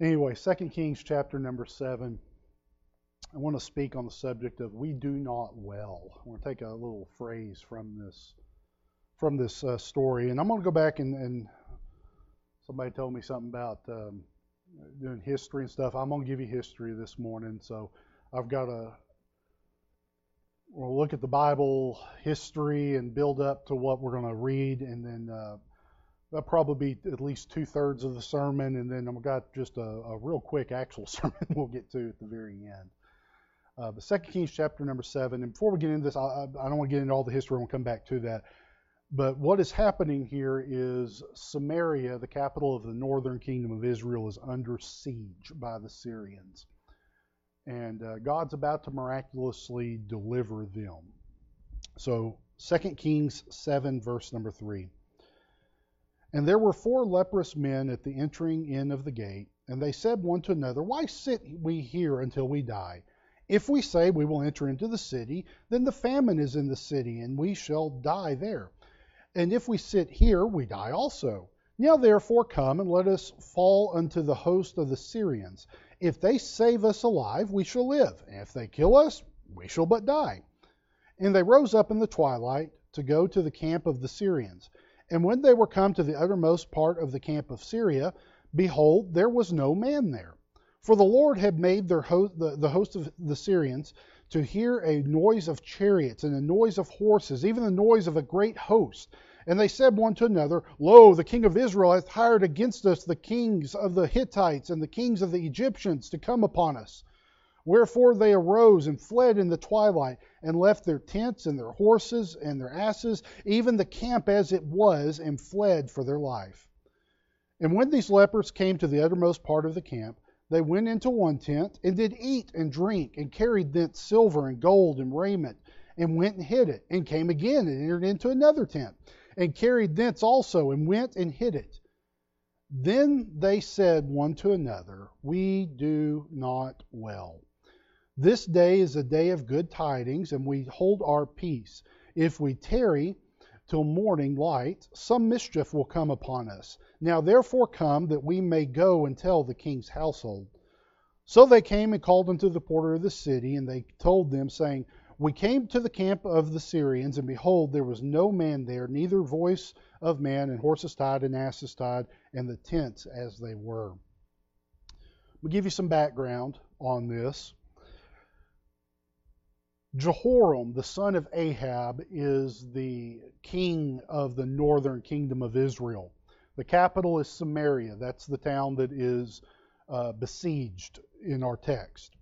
Anyway, 2 Kings chapter number 7. I want to speak on the subject of we do not well. I want to take a little phrase from this from this uh, story, and I'm going to go back and, and somebody told me something about um, doing history and stuff. I'm going to give you history this morning, so I've got a we'll look at the Bible history and build up to what we're going to read, and then uh, that'll probably be at least two thirds of the sermon, and then I've got just a, a, real quick actual sermon we'll get to at the very end. Uh, but Second Kings chapter number seven, and before we get into this, I, I don't want to get into all the history. We'll come back to that. But what is happening here is Samaria, the capital of the northern kingdom of Israel, is under siege by the Syrians. And uh, God's about to miraculously deliver them. So, 2 Kings 7, verse number 3. And there were four leprous men at the entering in of the gate, and they said one to another, Why sit we here until we die? If we say we will enter into the city, then the famine is in the city, and we shall die there. And if we sit here, we die also. Now therefore come and let us fall unto the host of the Syrians. If they save us alive, we shall live. And if they kill us, we shall but die. And they rose up in the twilight to go to the camp of the Syrians. And when they were come to the uttermost part of the camp of Syria, behold, there was no man there. For the Lord had made host, the, the host of the Syrians to hear a noise of chariots and a noise of horses, even the noise of a great host. And they said one to another, Lo, the king of Israel hath hired against us the kings of the Hittites and the kings of the Egyptians to come upon us. Wherefore they arose and fled in the twilight, and left their tents and their horses and their asses, even the camp as it was, and fled for their life. And when these lepers came to the uttermost part of the camp, they went into one tent, and did eat and drink, and carried thence silver and gold and raiment, and went and hid it, and came again and entered into another tent, and carried thence also, and went and hid it. Then they said one to another, We do not well. This day is a day of good tidings, and we hold our peace. If we tarry till morning light, some mischief will come upon us. Now therefore come, that we may go and tell the king's household. So they came and called unto the porter of the city, and they told them, saying, We came to the camp of the Syrians, and behold, there was no man there, neither voice of man, and horses tied and asses tied, and the tents as they were. We'll give you some background on this. Jehoram, the son of Ahab, is the king of the northern kingdom of Israel. The capital is Samaria. That's the town that is uh, besieged in our text.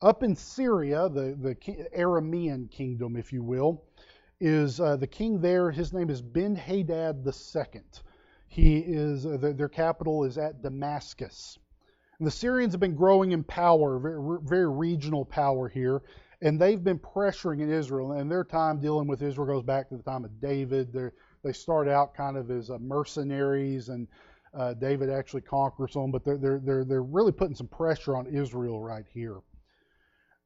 Up in Syria, the, the Aramean kingdom, if you will, is uh, the king there. His name is Ben Hadad II. He is uh, their capital is at Damascus. And the Syrians have been growing in power, very, very regional power here and they've been pressuring in Israel. And their time dealing with Israel goes back to the time of David. They're, they start out kind of as uh, mercenaries, and uh, David actually conquers them, but they're, they're, they're, they're really putting some pressure on Israel right here.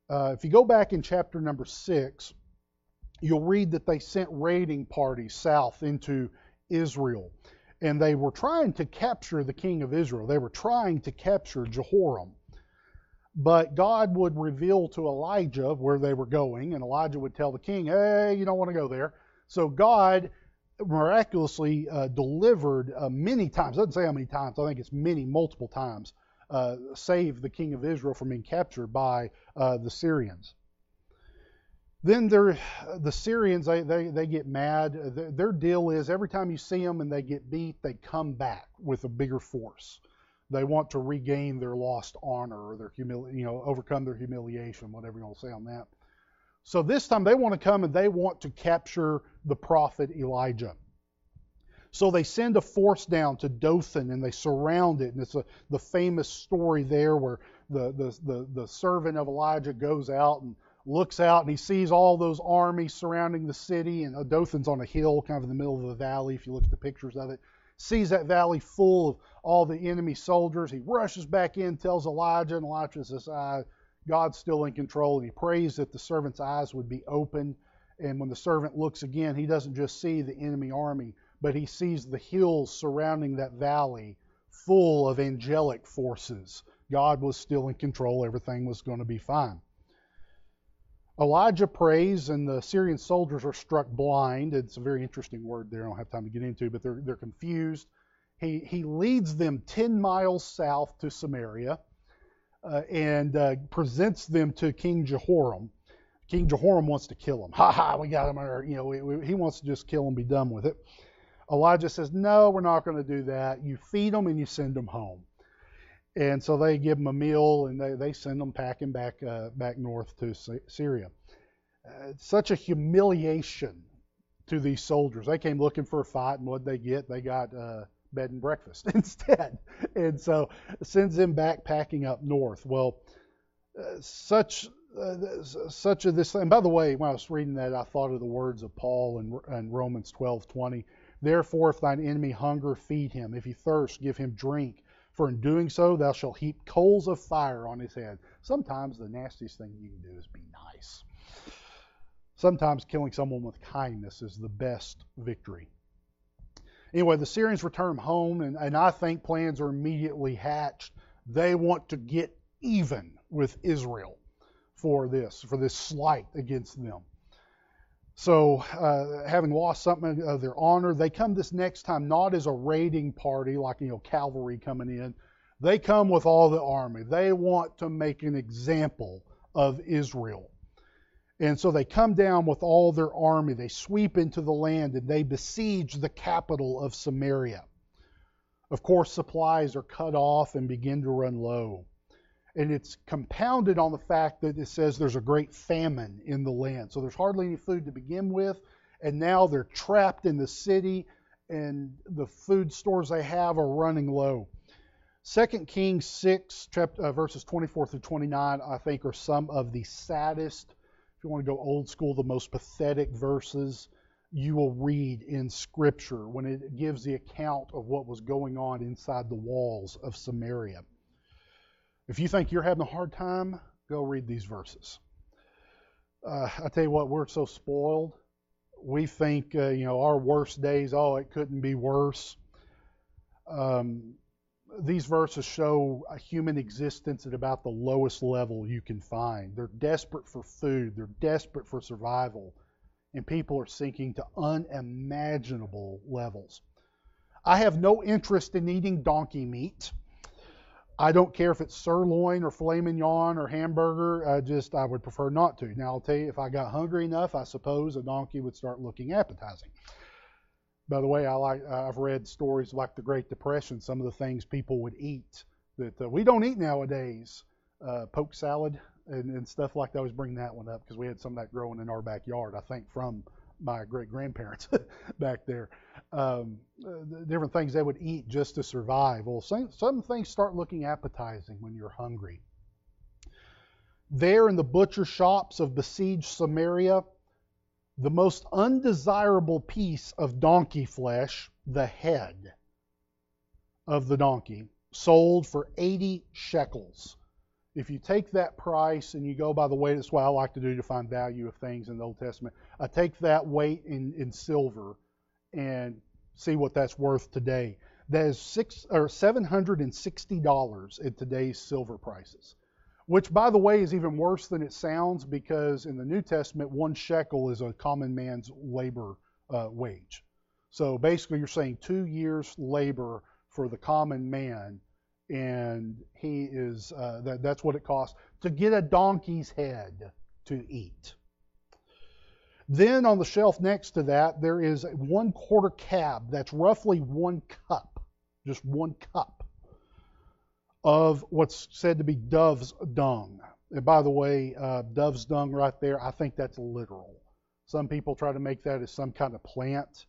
Uh, if you go back in chapter number six, you'll read that they sent raiding parties south into Israel. And they were trying to capture the king of Israel. They were trying to capture Jehoram. But God would reveal to Elijah where they were going, and Elijah would tell the king, hey, you don't want to go there. So God miraculously uh, delivered uh, many times, doesn't say how many times, I think it's many, multiple times, uh, saved the king of Israel from being captured by uh, the Syrians. Then the Syrians, they, they, they get mad. Their deal is every time you see them and they get beat, they come back with a bigger force. They want to regain their lost honor or their humili- you know, overcome their humiliation, whatever you want to say on that. So this time they want to come and they want to capture the prophet Elijah. So they send a force down to Dothan and they surround it. And it's a, the famous story there where the, the, the, the servant of Elijah goes out and looks out and he sees all those armies surrounding the city. And uh, Dothan's on a hill, kind of in the middle of the valley, if you look at the pictures of it sees that valley full of all the enemy soldiers. He rushes back in, tells Elijah, and Elijah says, ah, God's still in control. And he prays that the servant's eyes would be open. And when the servant looks again, he doesn't just see the enemy army, but he sees the hills surrounding that valley full of angelic forces. God was still in control, everything was going to be fine. Elijah prays, and the Syrian soldiers are struck blind. It's a very interesting word there, I don't have time to get into, but they're, they're confused. He, he leads them 10 miles south to Samaria uh, and uh, presents them to King Jehoram. King Jehoram wants to kill him. Ha ha, we got him. Or, you know, we, we, he wants to just kill him, be done with it. Elijah says, No, we're not going to do that. You feed them and you send them home. And so they give them a meal and they, they send them packing back uh, back north to Syria. Uh, such a humiliation to these soldiers. They came looking for a fight, and what they get? They got uh, bed and breakfast instead. And so sends them back packing up north. Well, uh, such uh, such a this. And by the way, when I was reading that, I thought of the words of Paul in, in Romans 12:20. Therefore, if thine enemy hunger, feed him. If he thirst, give him drink. For in doing so, thou shalt heap coals of fire on his head. Sometimes the nastiest thing you can do is be nice. Sometimes killing someone with kindness is the best victory. Anyway, the Syrians return home, and, and I think plans are immediately hatched. They want to get even with Israel for this, for this slight against them. So, uh, having lost something of their honor, they come this next time not as a raiding party like you know cavalry coming in. They come with all the army. They want to make an example of Israel. And so they come down with all their army. They sweep into the land and they besiege the capital of Samaria. Of course, supplies are cut off and begin to run low and it's compounded on the fact that it says there's a great famine in the land. So there's hardly any food to begin with, and now they're trapped in the city, and the food stores they have are running low. 2 Kings 6, uh, verses 24 through 29, I think, are some of the saddest, if you want to go old school, the most pathetic verses you will read in Scripture when it gives the account of what was going on inside the walls of Samaria. If you think you're having a hard time, go read these verses. Uh, I tell you what, we're so spoiled. We think, uh, you know, our worst days, oh, it couldn't be worse. Um, these verses show a human existence at about the lowest level you can find. They're desperate for food, they're desperate for survival, and people are sinking to unimaginable levels. I have no interest in eating donkey meat. I don't care if it's sirloin or filet mignon or hamburger. I just I would prefer not to. Now I'll tell you, if I got hungry enough, I suppose a donkey would start looking appetizing. By the way, I like I've read stories like the Great Depression. Some of the things people would eat that uh, we don't eat nowadays. Uh, poke salad and, and stuff like that. I always bring that one up because we had some of that growing in our backyard. I think from my great grandparents back there. Um, uh, different things they would eat just to survive. Well, some, some things start looking appetizing when you're hungry. There in the butcher shops of besieged Samaria, the most undesirable piece of donkey flesh, the head of the donkey, sold for 80 shekels if you take that price and you go by the weight, that's what I like to do to find value of things in the Old Testament. I take that weight in, in silver and see what that's worth today. That is six or seven hundred and sixty dollars at today's silver prices. Which, by the way, is even worse than it sounds because in the New Testament, one shekel is a common man's labor uh, wage. So basically, you're saying two years' labor for the common man and he is uh, that, that's what it costs to get a donkey's head to eat. Then on the shelf next to that, there is a one quarter cab that's roughly one cup, just one cup of what's said to be dove's dung. And by the way, uh, dove's dung right there, I think that's literal. Some people try to make that as some kind of plant,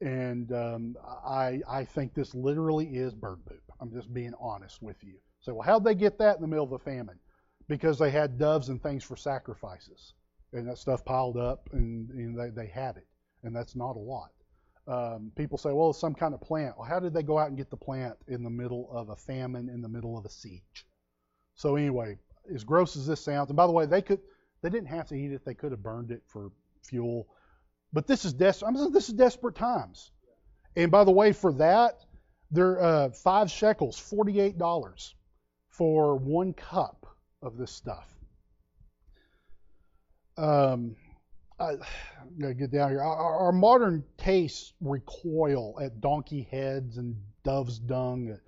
and um, I, I think this literally is bird poop. I'm just being honest with you. So, well, how'd they get that in the middle of a famine? Because they had doves and things for sacrifices. And that stuff piled up and, and they, they had it. And that's not a lot. Um, people say, well, it's some kind of plant. Well, how did they go out and get the plant in the middle of a famine, in the middle of a siege? So anyway, as gross as this sounds, and by the way, they could they didn't have to eat it; they could have burned it for fuel. But this is des- I'm saying this is desperate times. And by the way, for that, They're uh, five shekels, $48 for one cup of this stuff. Um, I, I gotta get down here. Our, our, modern tastes recoil at donkey heads and dove's dung,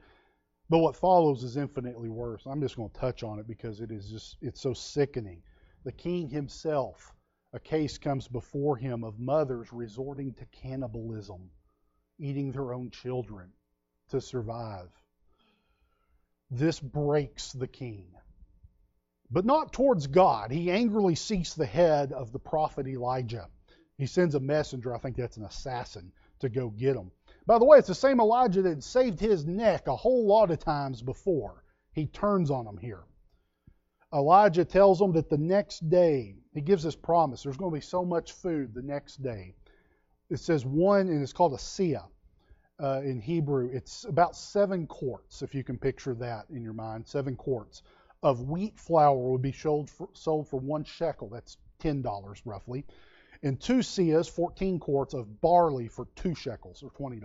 but what follows is infinitely worse. I'm just going to touch on it because it is just it's so sickening. The king himself, a case comes before him of mothers resorting to cannibalism, eating their own children to survive. This breaks the king but not towards God. He angrily seeks the head of the prophet Elijah. He sends a messenger, I think that's an assassin, to go get him. By the way, it's the same Elijah that saved his neck a whole lot of times before. He turns on him here. Elijah tells him that the next day, he gives this promise there's going to be so much food the next day. It says one, and it's called a seah uh, in Hebrew. It's about seven quarts, if you can picture that in your mind, seven quarts of wheat flour would be sold for, sold for one shekel. That's $10 roughly. And two seahs, 14 quarts of barley for two shekels or $20.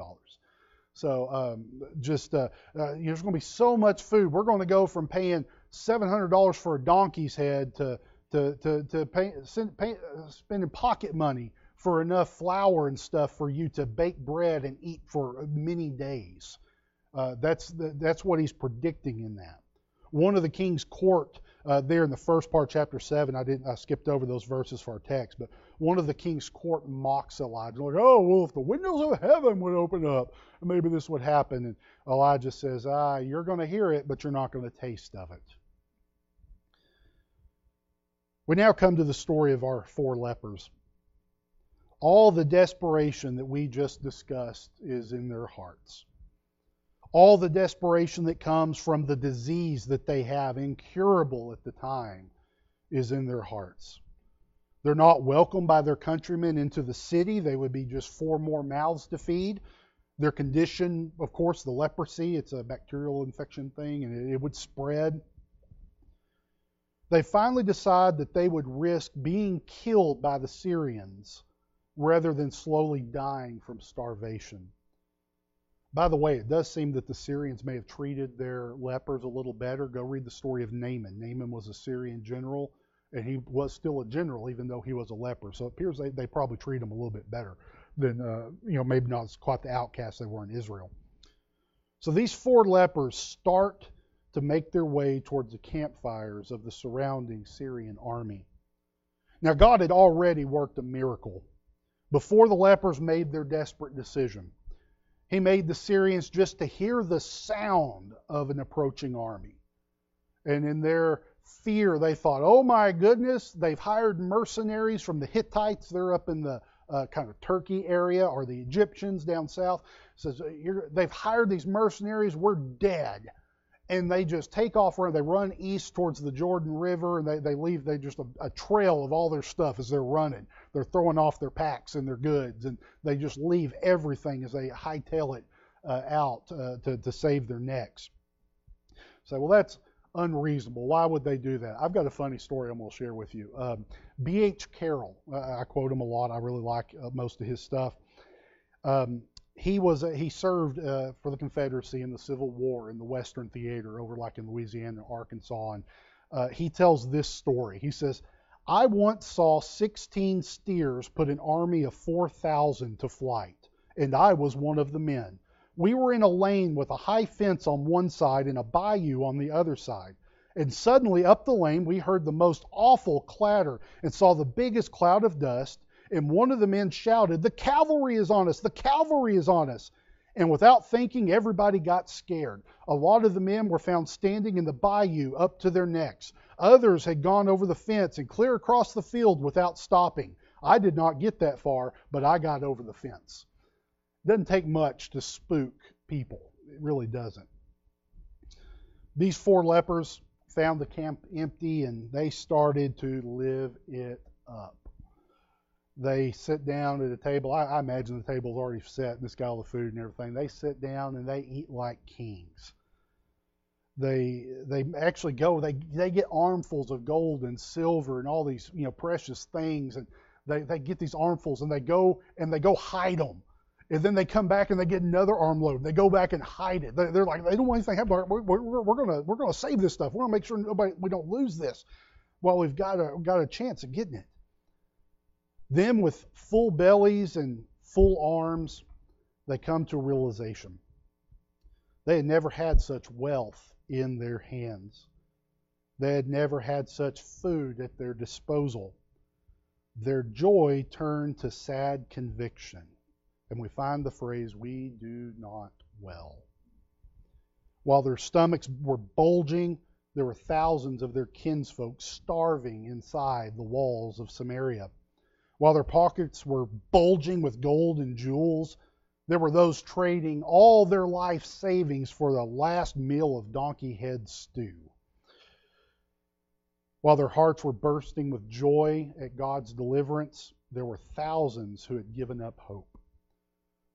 So um, just uh, uh, there's going to be so much food. We're going to go from paying $700 for a donkey's head to to to, to pay, send, pay, uh, spending pocket money for enough flour and stuff for you to bake bread and eat for many days. Uh, that's the, that's what he's predicting in that one of the king's court uh, there in the first part, chapter seven. I didn't. I skipped over those verses for our text, but one of the king's court mocks Elijah, like, "Oh, well, if the windows of heaven would open up, maybe this would happen." And Elijah says, "Ah, you're going to hear it, but you're not going to taste of it." We now come to the story of our four lepers. All the desperation that we just discussed is in their hearts all the desperation that comes from the disease that they have, incurable at the time, is in their hearts. They're not welcomed by their countrymen into the city. They would be just four more mouths to feed. Their condition, of course, the leprosy, it's a bacterial infection thing and it would spread. They finally decide that they would risk being killed by the Syrians rather than slowly dying from starvation. By the way, it does seem that the Syrians may have treated their lepers a little better. Go read the story of Naaman. Naaman was a Syrian general, and he was still a general, even though he was a leper. So it appears they, they probably treat him a little bit better than, uh, you know, maybe not quite the outcasts they were in Israel. So these four lepers start to make their way towards the campfires of the surrounding Syrian army. Now, God had already worked a miracle before the lepers made their desperate decision. He made the Syrians just to hear the sound of an approaching army. And in their fear, they thought, oh my goodness, they've hired mercenaries from the Hittites. They're up in the uh, kind of Turkey area, or the Egyptians down south. Says they've hired these mercenaries. We're dead and they just take off around. They run east towards the Jordan River, and they, they leave they just a, a, trail of all their stuff as they're running. They're throwing off their packs and their goods, and they just leave everything as they hightail it uh, out uh, to to save their necks. Say, so, well, that's unreasonable. Why would they do that? I've got a funny story I'm going to share with you. Um, B.H. Carroll, uh, I quote him a lot. I really like uh, most of his stuff. Um, he was a, he served uh, for the Confederacy in the Civil War in the Western Theater over like in Louisiana, Arkansas, and uh, he tells this story. He says, "I once saw 16 steers put an army of 4,000 to flight, and I was one of the men. We were in a lane with a high fence on one side and a bayou on the other side." And suddenly, up the lane, we heard the most awful clatter and saw the biggest cloud of dust and one of the men shouted, The cavalry is on us! The cavalry is on us! And without thinking, everybody got scared. A lot of the men were found standing in the bayou up to their necks. Others had gone over the fence and clear across the field without stopping. I did not get that far, but I got over the fence. It doesn't take much to spook people. It really doesn't. These four lepers found the camp empty and they started to live it up they sit down at a table. I, I imagine the table's already set and it's got all the food and everything. They sit down and they eat like kings. They they actually go. They they get armfuls of gold and silver and all these you know precious things, and they they get these armfuls and they go and they go hide them And then they come back and they get another armload. And they go back and hide it. They're like, they don't want anything to happen. We're, we're, we're gonna we're gonna save this stuff. We're gonna make sure nobody we don't lose this. While we've got a got a chance of getting it. Them with full bellies and full arms, they come to realization. They had never had such wealth in their hands. They had never had such food at their disposal. Their joy turned to sad conviction. And we find the phrase, we do not well. While their stomachs were bulging, there were thousands of their kinsfolk starving inside the walls of Samaria. While their pockets were bulging with gold and jewels, there were those trading all their life savings for the last meal of donkey head stew. While their hearts were bursting with joy at God's deliverance, there were thousands who had given up hope.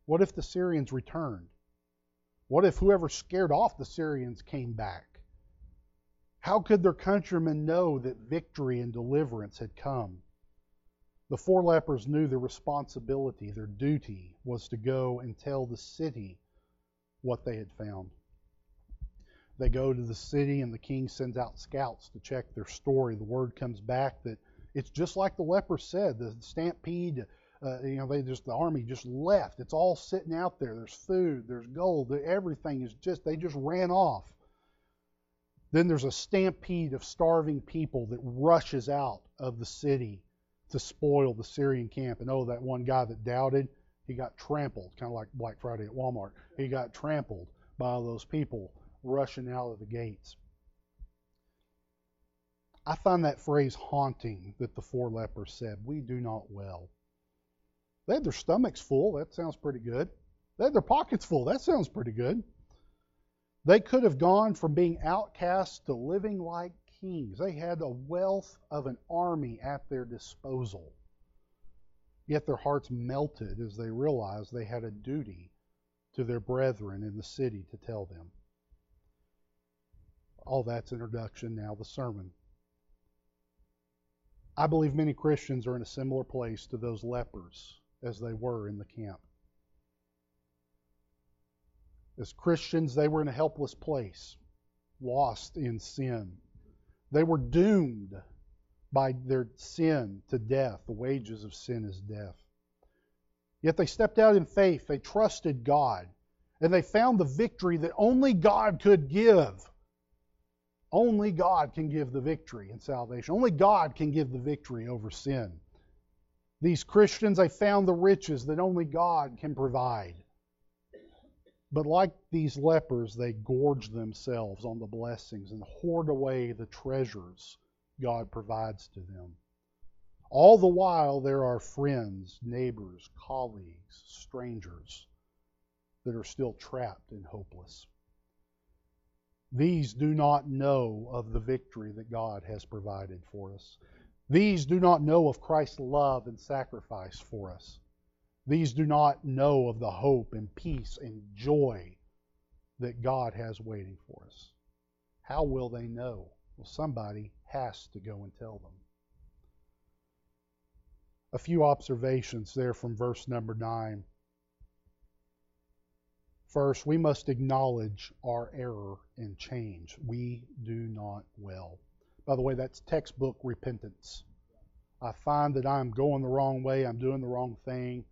What if the Syrians returned? What if whoever scared off the Syrians came back? How could their countrymen know that victory and deliverance had come? The four lepers knew their responsibility, their duty was to go and tell the city what they had found. They go to the city, and the king sends out scouts to check their story. The word comes back that it's just like the lepers said the stampede. Uh, you know, they just the army just left. It's all sitting out there. There's food, there's gold, everything is just they just ran off. Then there's a stampede of starving people that rushes out of the city to spoil the Syrian camp. And oh, that one guy that doubted, he got trampled, kind of like Black Friday at Walmart. He got trampled by those people rushing out of the gates. I find that phrase haunting that the four lepers said, We do not well. They had their stomachs full. That sounds pretty good. They had their pockets full. That sounds pretty good. They could have gone from being outcasts to living like kings. They had a wealth of an army at their disposal. Yet their hearts melted as they realized they had a duty to their brethren in the city to tell them. All that's introduction, now the sermon. I believe many Christians are in a similar place to those lepers as they were in the camp. As Christians, they were in a helpless place, lost in sin. They were doomed by their sin to death. The wages of sin is death. Yet they stepped out in faith. They trusted God. And they found the victory that only God could give. Only God can give the victory in salvation. Only God can give the victory over sin. These Christians, they found the riches that only God can provide. But like these lepers, they gorge themselves on the blessings and hoard away the treasures God provides to them. All the while, there are friends, neighbors, colleagues, strangers that are still trapped and hopeless. These do not know of the victory that God has provided for us. These do not know of Christ's love and sacrifice for us. These do not know of the hope and peace and joy that God has waiting for us. How will they know? Well, somebody has to go and tell them. A few observations there from verse number 9. First, we must acknowledge our error and change. We do not well. By the way, that's textbook repentance. I find that I'm going the wrong way, I'm doing the wrong thing,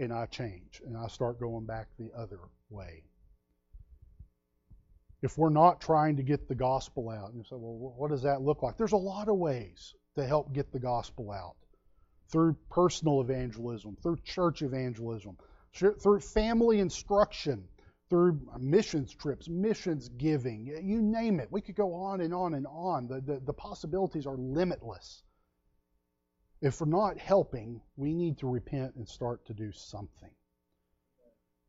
and I change and I start going back the other way. If we're not trying to get the gospel out, and you say, well, what does that look like? There's a lot of ways to help get the gospel out through personal evangelism, through church evangelism, through family instruction, through missions trips, missions giving, you name it. We could go on and on and on. The, the, the possibilities are limitless. If we're not helping, we need to repent and start to do something.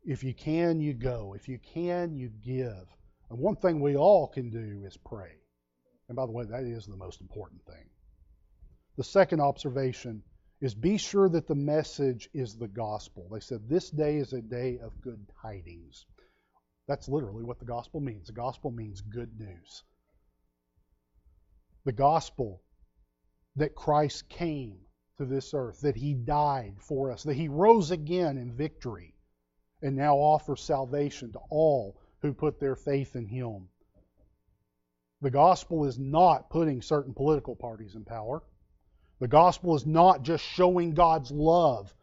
If you can, you go. If you can, you give. And one thing we all can do is pray. And by the way, that is the most important thing. The second observation is be sure that the message is the gospel. They said, This day is a day of good tidings. That's literally what the gospel means. The gospel means good news. The gospel that Christ came to this earth, that he died for us, that he rose again in victory, and now offers salvation to all who put their faith in him. The gospel is not putting certain political parties in power. The gospel is not just showing God's love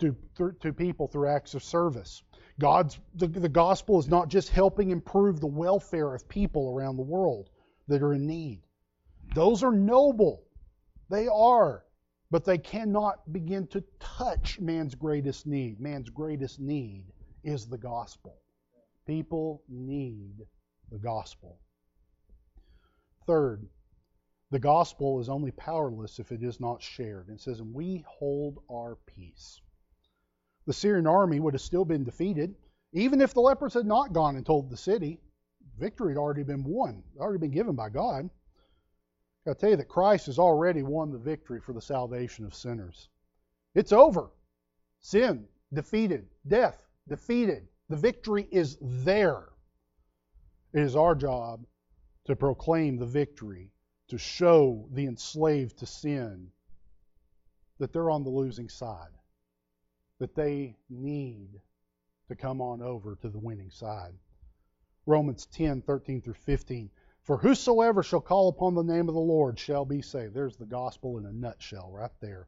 to, to people through acts of service. God's the, the gospel is not just helping improve the welfare of people around the world that are in need. Those are noble. They are. But they cannot begin to touch man's greatest need. Man's greatest need is the gospel. People need the gospel. Third, the gospel is only powerless if it is not shared. It says, and we hold our peace. The Syrian army would have still been defeated, even if the lepers had not gone and told the city. Victory had already been won, already been given by God. I tell you that Christ has already won the victory for the salvation of sinners. It's over. Sin defeated, death defeated. The victory is there. It is our job to proclaim the victory to show the enslaved to sin that they're on the losing side, that they need to come on over to the winning side. Romans 10 13 through 15. For whosoever shall call upon the name of the Lord shall be saved. There's the gospel in a nutshell right there.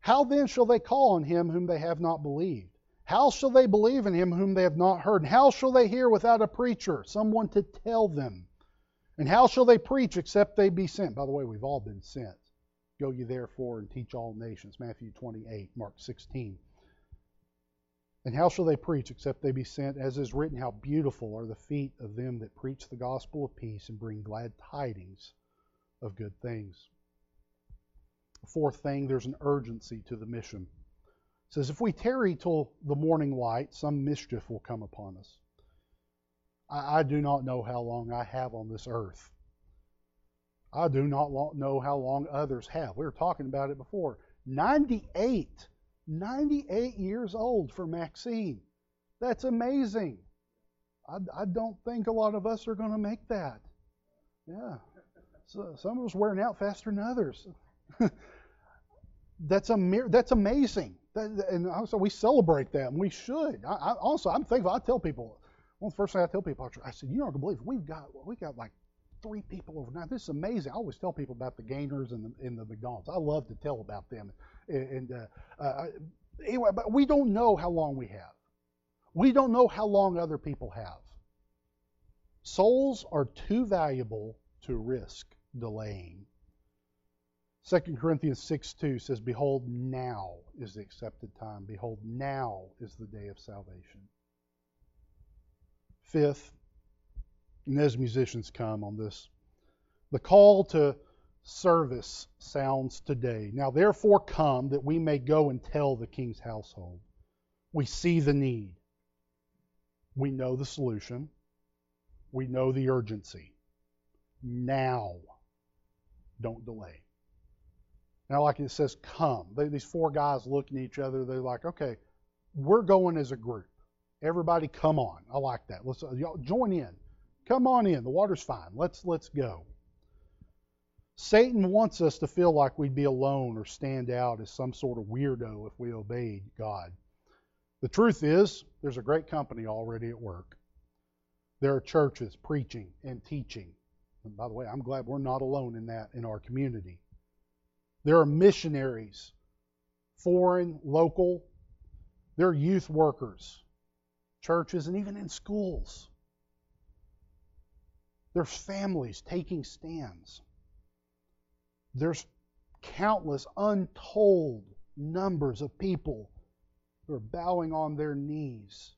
How then shall they call on him whom they have not believed? How shall they believe in him whom they have not heard? And how shall they hear without a preacher, someone to tell them? And how shall they preach except they be sent? By the way, we've all been sent. Go ye therefore and teach all nations. Matthew 28, Mark 16. And how shall they preach except they be sent? As is written, how beautiful are the feet of them that preach the gospel of peace and bring glad tidings of good things. Fourth thing, there's an urgency to the mission. It says, if we tarry till the morning light, some mischief will come upon us. I, I do not know how long I have on this earth. I do not know how long others have. We were talking about it before. 98, 98 years old for Maxine. That's amazing. I, I don't think a lot of us are going to make that. Yeah. So some of us wearing out faster than others. that's a that's amazing. That, and also we celebrate that, and we should. I, I, also, I'm thankful. I tell people one well, the first thing I tell people, I said, "You're not gonna believe we've got we got like three people overnight. This is amazing. I always tell people about the Gainers and the, and the McDonald's. I love to tell about them. And, and uh, uh, anyway, but we don't know how long we have. We don't know how long other people have. Souls are too valuable to risk delaying. 2 Corinthians 6 2 says, Behold, now is the accepted time. Behold, now is the day of salvation. Fifth, and as musicians come on this, the call to service sounds today. Now, therefore, come that we may go and tell the king's household. We see the need. We know the solution. We know the urgency. Now, don't delay. Now, like it says, come. They, these four guys looking at each other, they're like, okay, we're going as a group. Everybody, come on. I like that. Let's uh, y'all join in. Come on in. The water's fine. Let's let's go. Satan wants us to feel like we'd be alone or stand out as some sort of weirdo if we obeyed God. The truth is, there's a great company already at work. There are churches preaching and teaching. And by the way, I'm glad we're not alone in that in our community. There are missionaries, foreign, local. There are youth workers churches, and even in schools. There's families taking stands. There's countless, untold numbers of people who are bowing on their knees,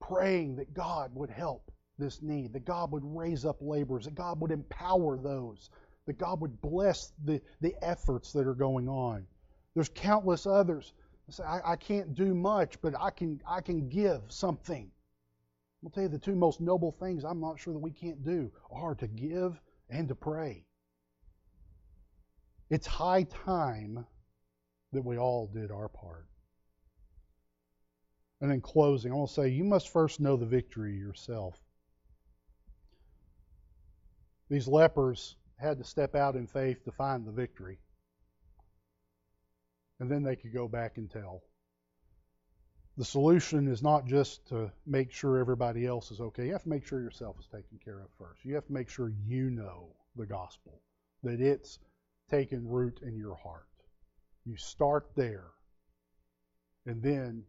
praying that God would help this need, that God would raise up laborers, that God would empower those, that God would bless the, the efforts that are going on. There's countless others say, I, I can't do much, but I can, I can give something. I'll tell you the two most noble things I'm not sure that we can't do are to give and to pray. It's high time that we all did our part. And in closing, I want to say you must first know the victory yourself. These lepers had to step out in faith to find the victory and then they could go back and tell. The solution is not just to make sure everybody else is okay. You have to make sure yourself is taken care of first. You have to make sure you know the gospel, that it's taken root in your heart. You start there. And then,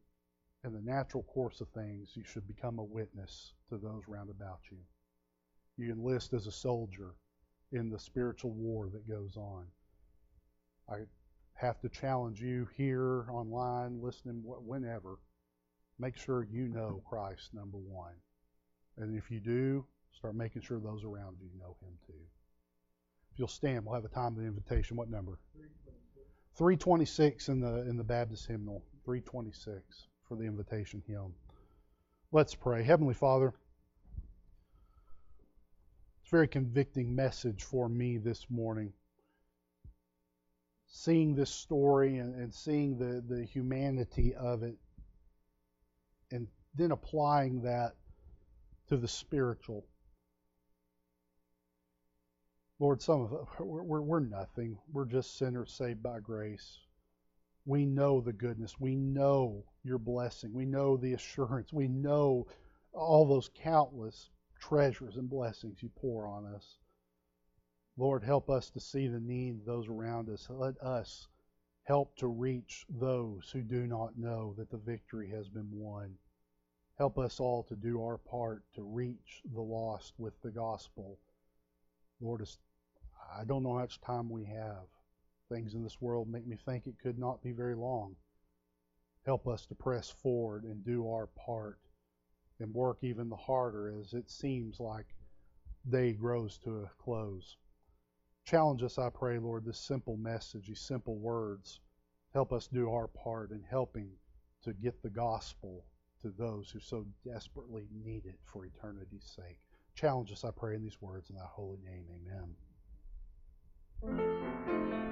in the natural course of things, you should become a witness to those round about you. You enlist as a soldier in the spiritual war that goes on. I have to challenge you here, online, listening, whenever make sure you know Christ, number one. And if you do, start making sure those around you know Him too. If you'll stand, we'll have a time of the invitation. What number? 326 in the in the Baptist hymnal. 326 for the invitation hymn. Let's pray. Heavenly Father, it's a very convicting message for me this morning. Seeing this story and, and seeing the, the humanity of it then applying that to the spiritual. Lord, some of us, we're, we're, nothing. We're just sinners saved by grace. We know the goodness. We know your blessing. We know the assurance. We know all those countless treasures and blessings you pour on us. Lord, help us to see the need of those around us. Let us Help to reach those who do not know that the victory has been won. Help us all to do our part to reach the lost with the gospel. Lord, I don't know how much time we have. Things in this world make me think it could not be very long. Help us to press forward and do our part and work even the harder as it seems like day grows to a close. Challenge us, I pray, Lord, this simple message, these simple words. Help us do our part in helping to get the gospel to those who so desperately need it for eternity's sake. Challenge us, I pray, in these words in thy holy name. Amen.